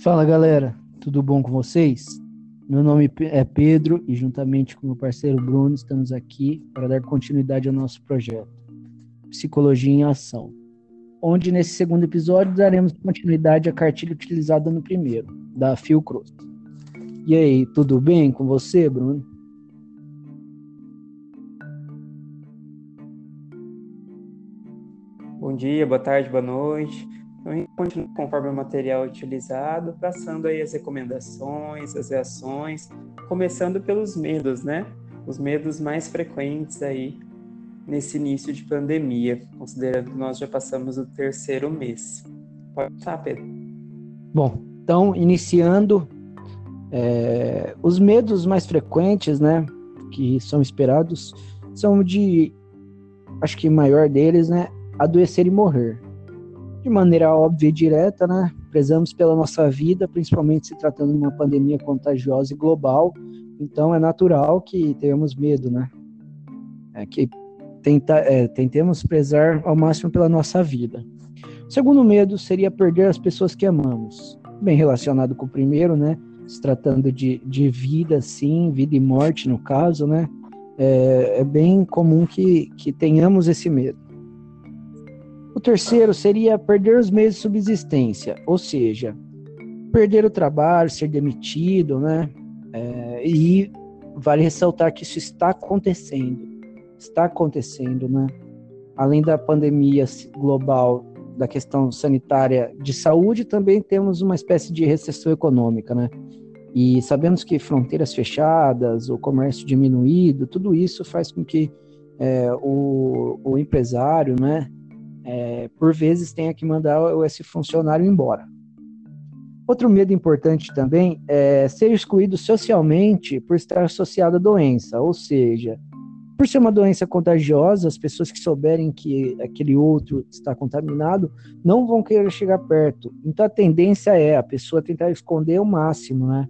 Fala galera, tudo bom com vocês? Meu nome é Pedro e, juntamente com meu parceiro Bruno, estamos aqui para dar continuidade ao nosso projeto Psicologia em Ação, onde nesse segundo episódio daremos continuidade à cartilha utilizada no primeiro, da Fiocruz. E aí, tudo bem com você, Bruno? Bom dia, boa tarde, boa noite. Então, a gente continua conforme o material utilizado, passando aí as recomendações, as reações, começando pelos medos, né? Os medos mais frequentes aí nesse início de pandemia, considerando que nós já passamos o terceiro mês. Pode estar, Pedro. Bom, então, iniciando, é, os medos mais frequentes, né, que são esperados, são de, acho que o maior deles, né, adoecer e morrer de maneira óbvia e direta, né? Prezamos pela nossa vida, principalmente se tratando de uma pandemia contagiosa e global. Então é natural que tenhamos medo, né? É que tenta, é, tentemos prezar ao máximo pela nossa vida. O segundo medo seria perder as pessoas que amamos. Bem relacionado com o primeiro, né? Se tratando de, de vida, sim, vida e morte no caso, né? É, é bem comum que, que tenhamos esse medo. O terceiro seria perder os meios de subsistência, ou seja, perder o trabalho, ser demitido, né? É, e vale ressaltar que isso está acontecendo, está acontecendo, né? Além da pandemia global, da questão sanitária de saúde, também temos uma espécie de recessão econômica, né? E sabemos que fronteiras fechadas, o comércio diminuído, tudo isso faz com que é, o, o empresário, né, é, por vezes tenha que mandar esse funcionário embora. Outro medo importante também é ser excluído socialmente por estar associado à doença, ou seja, por ser uma doença contagiosa, as pessoas que souberem que aquele outro está contaminado não vão querer chegar perto. Então a tendência é a pessoa tentar esconder o máximo, né?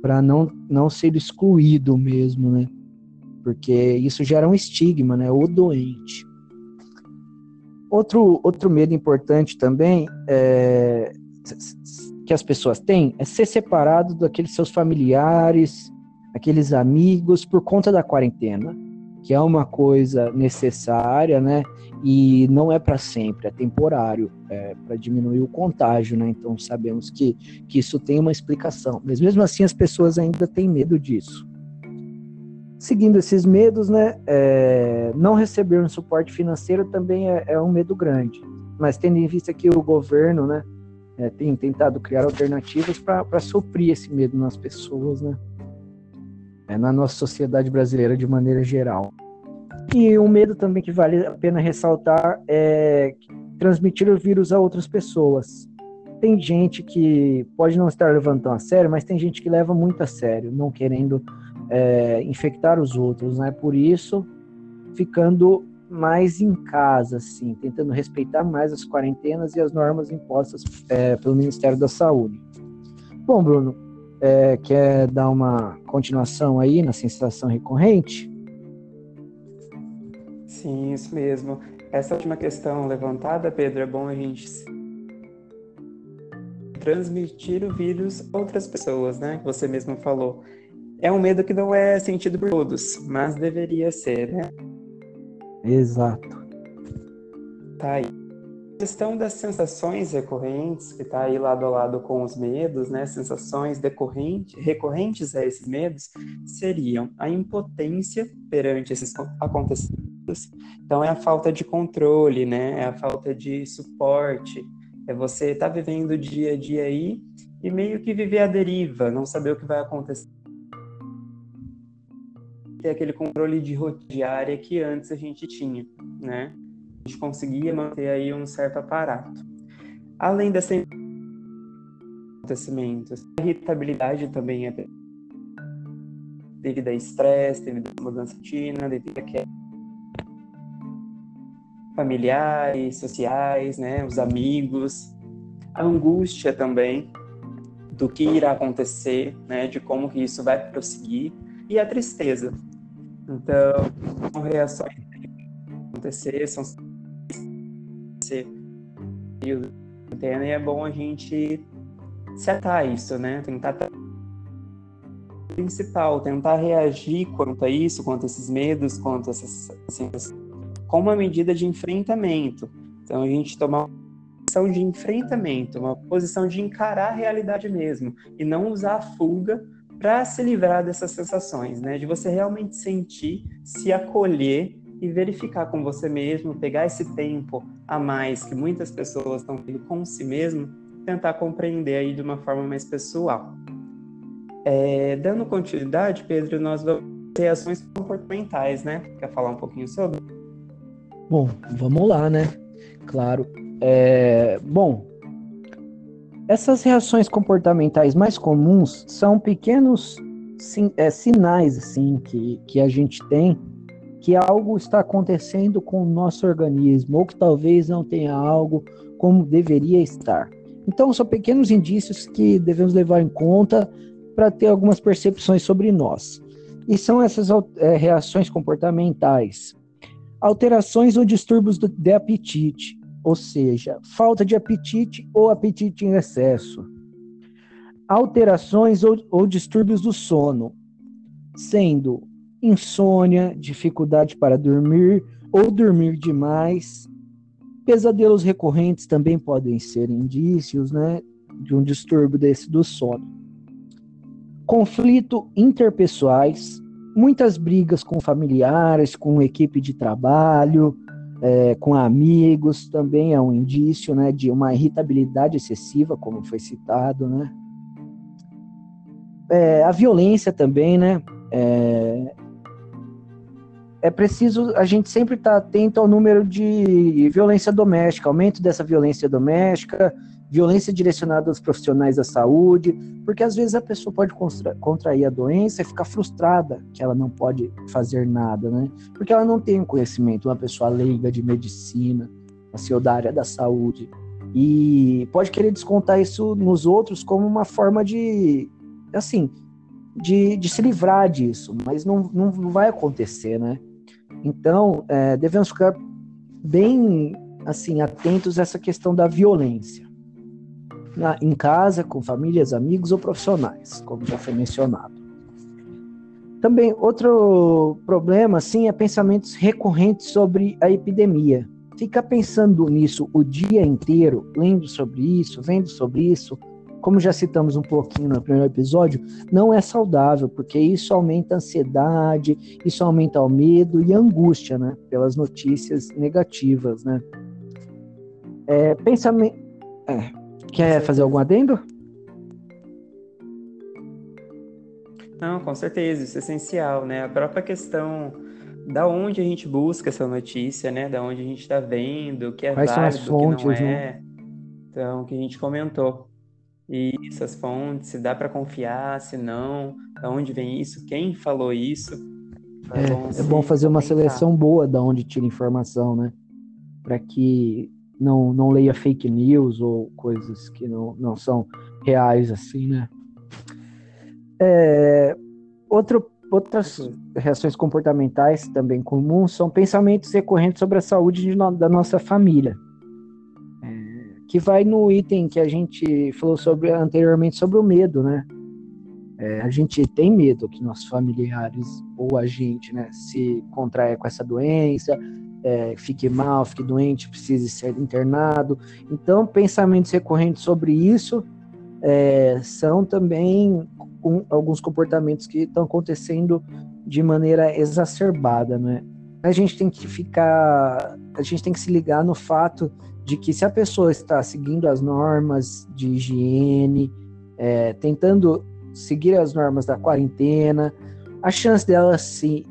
Para não, não ser excluído mesmo, né? Porque isso gera um estigma, né? O doente. Outro, outro medo importante também é, que as pessoas têm é ser separado daqueles seus familiares, aqueles amigos, por conta da quarentena, que é uma coisa necessária, né? E não é para sempre, é temporário, é para diminuir o contágio, né? Então sabemos que, que isso tem uma explicação. Mas mesmo assim as pessoas ainda têm medo disso seguindo esses medos, né, é, não receber um suporte financeiro também é, é, um medo grande. Mas tendo em vista que o governo, né, é, tem tentado criar alternativas para suprir esse medo nas pessoas, né, é, na nossa sociedade brasileira de maneira geral. E um medo também que vale a pena ressaltar é transmitir o vírus a outras pessoas. Tem gente que pode não estar levantando a sério, mas tem gente que leva muito a sério, não querendo é, infectar os outros, né? Por isso, ficando mais em casa, assim, tentando respeitar mais as quarentenas e as normas impostas é, pelo Ministério da Saúde. Bom, Bruno, é, quer dar uma continuação aí na sensação recorrente? Sim, isso mesmo. Essa última questão levantada, Pedro, é bom a gente transmitir o vírus a outras pessoas, né? Que você mesmo falou é um medo que não é sentido por todos, mas deveria ser, né? Exato. Tá aí. A questão das sensações recorrentes, que está aí lado a lado com os medos, né? Sensações decorrentes, recorrentes a esses medos, seriam a impotência perante esses acontecimentos. Então, é a falta de controle, né? É a falta de suporte. É você estar tá vivendo o dia a dia aí e meio que viver a deriva, não saber o que vai acontecer ter aquele controle de diária que antes a gente tinha, né? A gente conseguia manter aí um certo aparato. Além desses acontecimentos, a irritabilidade também é devido a estresse, devido a mudança rotina, devido a que familiares, sociais, né, os amigos, a angústia também do que irá acontecer, né, de como que isso vai prosseguir. E a tristeza, então, são reações que acontecer, são e é bom a gente se atar a isso, né? Tentar principal, tentar reagir quanto a isso, quanto a esses medos, quanto a essas, assim, com uma medida de enfrentamento. Então a gente tomar uma posição de enfrentamento, uma posição de encarar a realidade mesmo e não usar a fuga para se livrar dessas sensações, né? De você realmente sentir, se acolher e verificar com você mesmo, pegar esse tempo a mais que muitas pessoas estão tendo com si mesmo, tentar compreender aí de uma forma mais pessoal. É, dando continuidade, Pedro, nós vamos ter ações comportamentais, né? Quer falar um pouquinho sobre? Bom, vamos lá, né? Claro. É, bom, essas reações comportamentais mais comuns são pequenos é, sinais assim que, que a gente tem que algo está acontecendo com o nosso organismo ou que talvez não tenha algo como deveria estar. Então são pequenos indícios que devemos levar em conta para ter algumas percepções sobre nós. E são essas é, reações comportamentais. Alterações ou distúrbios de apetite, ou seja, falta de apetite ou apetite em excesso. Alterações ou, ou distúrbios do sono, sendo insônia, dificuldade para dormir ou dormir demais. Pesadelos recorrentes também podem ser indícios né, de um distúrbio desse do sono conflito interpessoais, muitas brigas com familiares, com equipe de trabalho, é, com amigos, também é um indício né, de uma irritabilidade excessiva, como foi citado. Né? É, a violência também, né? É, é preciso a gente sempre estar tá atento ao número de violência doméstica, aumento dessa violência doméstica, violência direcionada aos profissionais da saúde, porque às vezes a pessoa pode contrair a doença e ficar frustrada que ela não pode fazer nada, né? Porque ela não tem conhecimento, uma pessoa leiga de medicina, assim, da área da saúde, e pode querer descontar isso nos outros como uma forma de, assim, de, de se livrar disso, mas não, não vai acontecer, né? Então, é, devemos ficar bem, assim, atentos a essa questão da violência na, em casa, com famílias, amigos ou profissionais, como já foi mencionado. Também outro problema, assim, é pensamentos recorrentes sobre a epidemia. Ficar pensando nisso o dia inteiro, lendo sobre isso, vendo sobre isso, como já citamos um pouquinho no primeiro episódio, não é saudável, porque isso aumenta a ansiedade, isso aumenta o medo e a angústia, né? Pelas notícias negativas, né? É, pensamento. É, Quer fazer algum adendo? Não, com certeza, isso é essencial, né? A própria questão da onde a gente busca essa notícia, né? Da onde a gente está vendo, o que é Quais válido, o que não é. Né? Então, o que a gente comentou. E essas fontes, se dá para confiar, se não, da onde vem isso, quem falou isso. É, bom, é bom fazer uma seleção boa da onde tira informação, né? Para que não, não leia fake news ou coisas que não, não são reais assim, né? É, outro, outras reações comportamentais também comuns são pensamentos recorrentes sobre a saúde no, da nossa família. É, que vai no item que a gente falou sobre anteriormente sobre o medo, né? É, a gente tem medo que nossos familiares ou a gente né, se contraia com essa doença, é, fique mal, fique doente, precise ser internado. Então, pensamentos recorrentes sobre isso é, são também alguns comportamentos que estão acontecendo de maneira exacerbada, né? A gente tem que ficar, a gente tem que se ligar no fato de que se a pessoa está seguindo as normas de higiene, é, tentando seguir as normas da quarentena, a chance dela se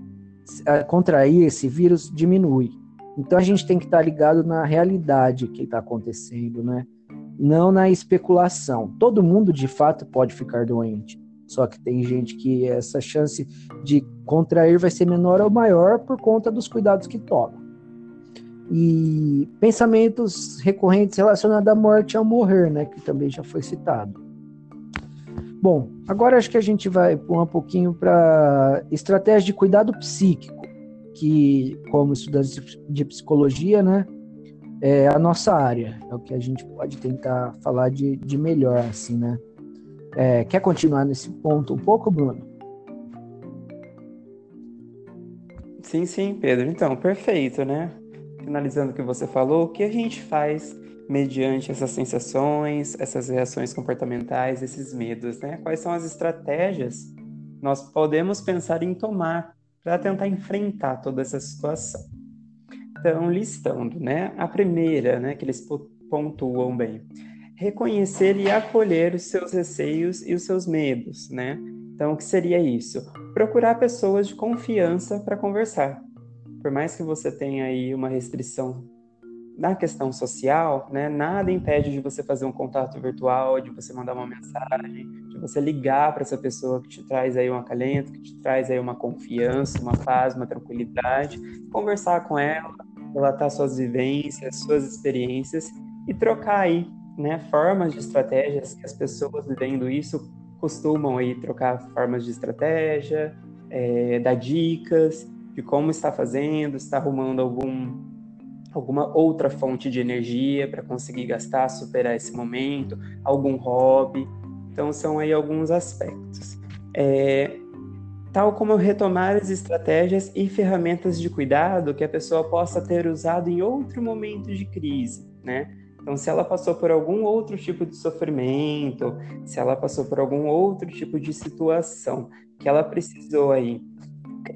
contrair esse vírus diminui. Então a gente tem que estar ligado na realidade que está acontecendo, né? Não na especulação. Todo mundo de fato pode ficar doente. Só que tem gente que essa chance de contrair vai ser menor ou maior por conta dos cuidados que toma. E pensamentos recorrentes relacionados à morte ao morrer, né? Que também já foi citado. Bom, agora acho que a gente vai pular um pouquinho para estratégia de cuidado psíquico que, como estudantes de psicologia, né, é a nossa área, é o que a gente pode tentar falar de, de melhor, assim, né? É, quer continuar nesse ponto um pouco, Bruno? Sim, sim, Pedro. Então, perfeito, né? Finalizando o que você falou, o que a gente faz mediante essas sensações, essas reações comportamentais, esses medos, né? Quais são as estratégias nós podemos pensar em tomar para tentar enfrentar toda essa situação? Então, listando, né? A primeira, né, que eles pontuam bem, reconhecer e acolher os seus receios e os seus medos, né? Então, o que seria isso? Procurar pessoas de confiança para conversar. Por mais que você tenha aí uma restrição na questão social, né, nada impede de você fazer um contato virtual, de você mandar uma mensagem, de você ligar para essa pessoa que te traz aí um acalento, que te traz aí uma confiança, uma paz, uma tranquilidade, conversar com ela, relatar suas vivências, suas experiências e trocar aí, né, formas de estratégias que as pessoas vivendo isso costumam aí trocar formas de estratégia, é, dar dicas de como está fazendo, está arrumando algum alguma outra fonte de energia para conseguir gastar, superar esse momento, algum hobby. Então, são aí alguns aspectos. É, tal como retomar as estratégias e ferramentas de cuidado que a pessoa possa ter usado em outro momento de crise, né? Então, se ela passou por algum outro tipo de sofrimento, se ela passou por algum outro tipo de situação que ela precisou aí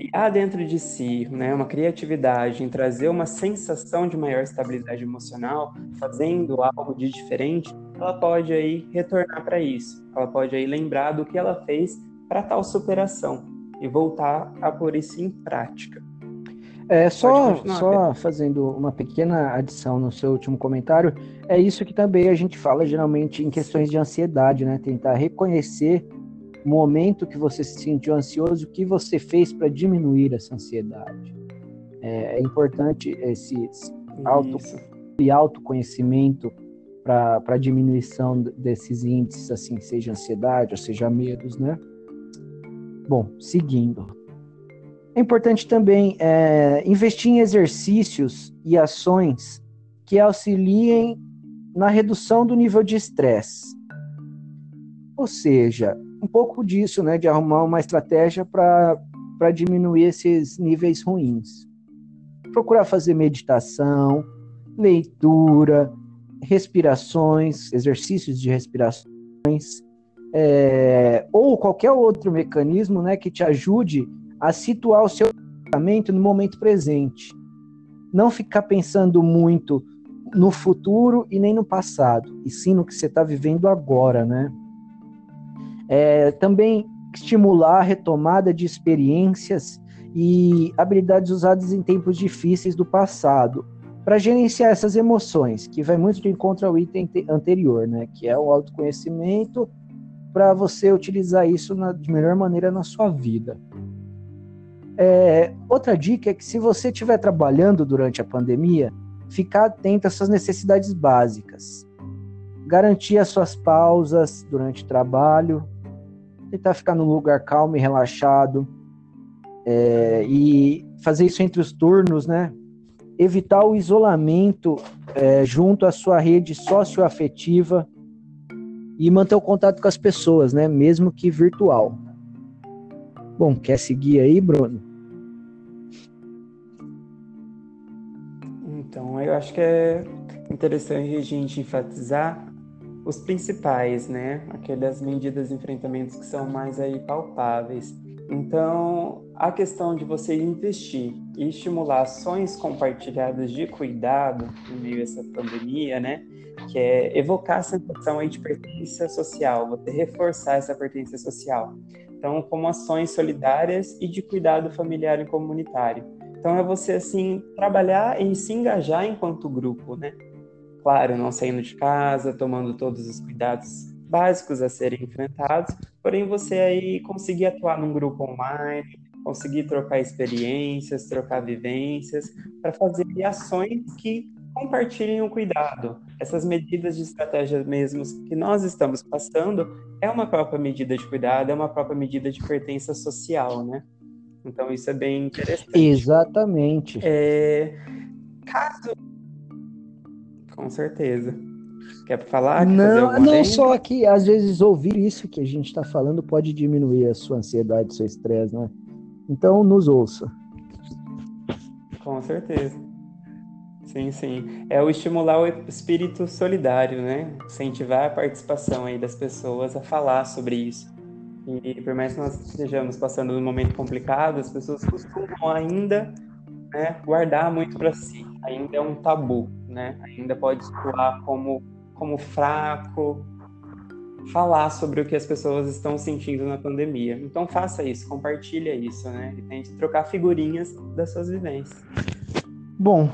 criar dentro de si né, uma criatividade, em trazer uma sensação de maior estabilidade emocional, fazendo algo de diferente, ela pode aí retornar para isso. Ela pode aí lembrar do que ela fez para tal superação e voltar a pôr isso em prática. É, só, só fazendo uma pequena adição no seu último comentário, é isso que também a gente fala geralmente em questões de ansiedade, né? Tentar reconhecer momento que você se sentiu ansioso, o que você fez para diminuir essa ansiedade. É, é importante esse auto, e autoconhecimento para a diminuição desses índices, assim, seja ansiedade ou seja medos, né? Bom, seguindo. É importante também é, investir em exercícios e ações que auxiliem na redução do nível de estresse. Ou seja, um pouco disso, né, de arrumar uma estratégia para diminuir esses níveis ruins. Procurar fazer meditação, leitura, respirações, exercícios de respirações, é, ou qualquer outro mecanismo né, que te ajude a situar o seu pensamento no momento presente. Não ficar pensando muito no futuro e nem no passado, e sim no que você está vivendo agora, né? É, também estimular a retomada de experiências e habilidades usadas em tempos difíceis do passado, para gerenciar essas emoções, que vai muito de encontro ao item anterior, né, que é o autoconhecimento, para você utilizar isso na, de melhor maneira na sua vida. É, outra dica é que se você estiver trabalhando durante a pandemia, ficar atento às suas necessidades básicas. Garantir as suas pausas durante o trabalho, tentar ficar num lugar calmo e relaxado é, e fazer isso entre os turnos, né? Evitar o isolamento é, junto à sua rede socioafetiva e manter o contato com as pessoas, né? Mesmo que virtual. Bom, quer seguir aí, Bruno? Então, eu acho que é interessante a gente enfatizar os principais, né? Aquelas medidas de enfrentamentos que são mais aí palpáveis. Então, a questão de você investir e estimular ações compartilhadas de cuidado no meio dessa pandemia, né? Que é evocar a sensação aí de pertença social, você reforçar essa pertença social. Então, como ações solidárias e de cuidado familiar e comunitário. Então, é você, assim, trabalhar e se engajar enquanto grupo, né? Claro, não saindo de casa, tomando todos os cuidados básicos a serem enfrentados, porém você aí conseguir atuar num grupo online, conseguir trocar experiências, trocar vivências, para fazer ações que compartilhem o cuidado. Essas medidas de estratégia mesmo que nós estamos passando é uma própria medida de cuidado, é uma própria medida de pertença social, né? Então isso é bem interessante. Exatamente. É... Caso com certeza. Quer falar? Quer não, não só que às vezes ouvir isso que a gente está falando pode diminuir a sua ansiedade, seu estresse, né? Então nos ouça. Com certeza. Sim, sim. É o estimular o espírito solidário, né? Incentivar a participação aí das pessoas a falar sobre isso. E por mais que nós estejamos passando um momento complicado, as pessoas costumam ainda né, guardar muito para si. Ainda é um tabu, né? Ainda pode soar como como fraco, falar sobre o que as pessoas estão sentindo na pandemia. Então faça isso, compartilha isso, né? E tente trocar figurinhas das suas vivências. Bom,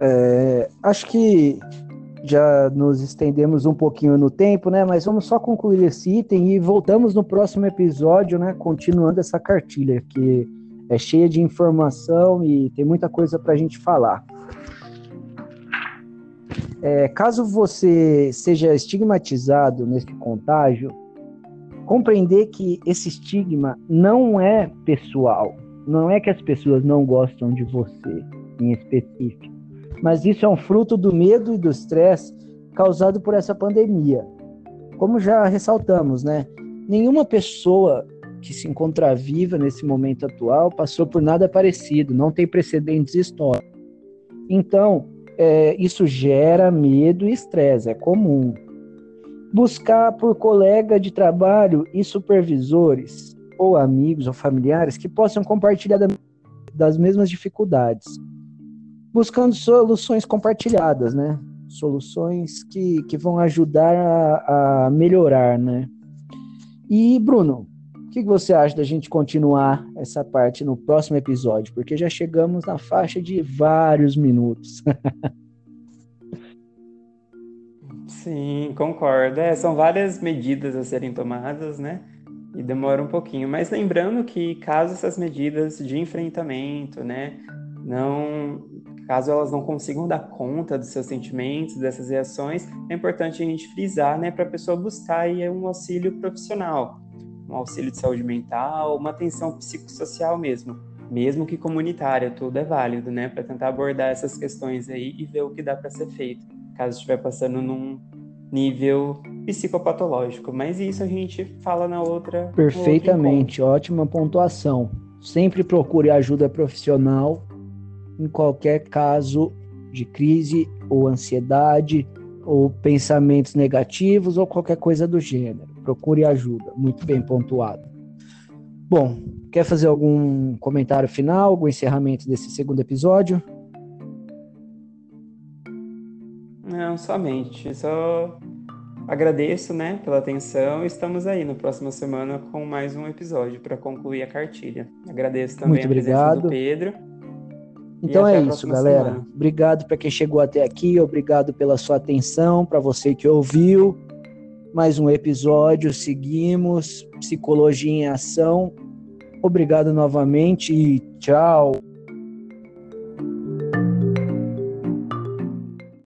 é, acho que já nos estendemos um pouquinho no tempo, né? Mas vamos só concluir esse item e voltamos no próximo episódio, né? Continuando essa cartilha que é cheia de informação e tem muita coisa para a gente falar. É, caso você seja estigmatizado nesse contágio, compreender que esse estigma não é pessoal, não é que as pessoas não gostam de você em específico mas isso é um fruto do medo e do estresse causado por essa pandemia. Como já ressaltamos, né? Nenhuma pessoa que se encontra viva nesse momento atual passou por nada parecido, não tem precedentes históricos. Então, é, isso gera medo e estresse, é comum. Buscar por colega de trabalho e supervisores, ou amigos ou familiares que possam compartilhar das mesmas dificuldades buscando soluções compartilhadas, né? Soluções que, que vão ajudar a, a melhorar, né? E, Bruno, que você acha da gente continuar essa parte no próximo episódio? Porque já chegamos na faixa de vários minutos. Sim, concordo. É, são várias medidas a serem tomadas, né? E demora um pouquinho. Mas lembrando que caso essas medidas de enfrentamento, né, não Caso elas não consigam dar conta dos seus sentimentos, dessas reações, é importante a gente frisar, né, para a pessoa buscar aí um auxílio profissional, um auxílio de saúde mental, uma atenção psicossocial mesmo, mesmo que comunitária, tudo é válido, né, para tentar abordar essas questões aí e ver o que dá para ser feito, caso estiver passando num nível psicopatológico. Mas isso a gente fala na outra. Perfeitamente, ótima pontuação. Sempre procure ajuda profissional em qualquer caso de crise ou ansiedade ou pensamentos negativos ou qualquer coisa do gênero. Procure ajuda, muito bem pontuado. Bom, quer fazer algum comentário final, algum encerramento desse segundo episódio? Não, somente. Só agradeço, né, pela atenção. Estamos aí na próxima semana com mais um episódio para concluir a cartilha. Agradeço também Muito a presença do Pedro então é isso, galera. Semana. Obrigado para quem chegou até aqui, obrigado pela sua atenção, para você que ouviu. Mais um episódio, seguimos. Psicologia em ação. Obrigado novamente e tchau.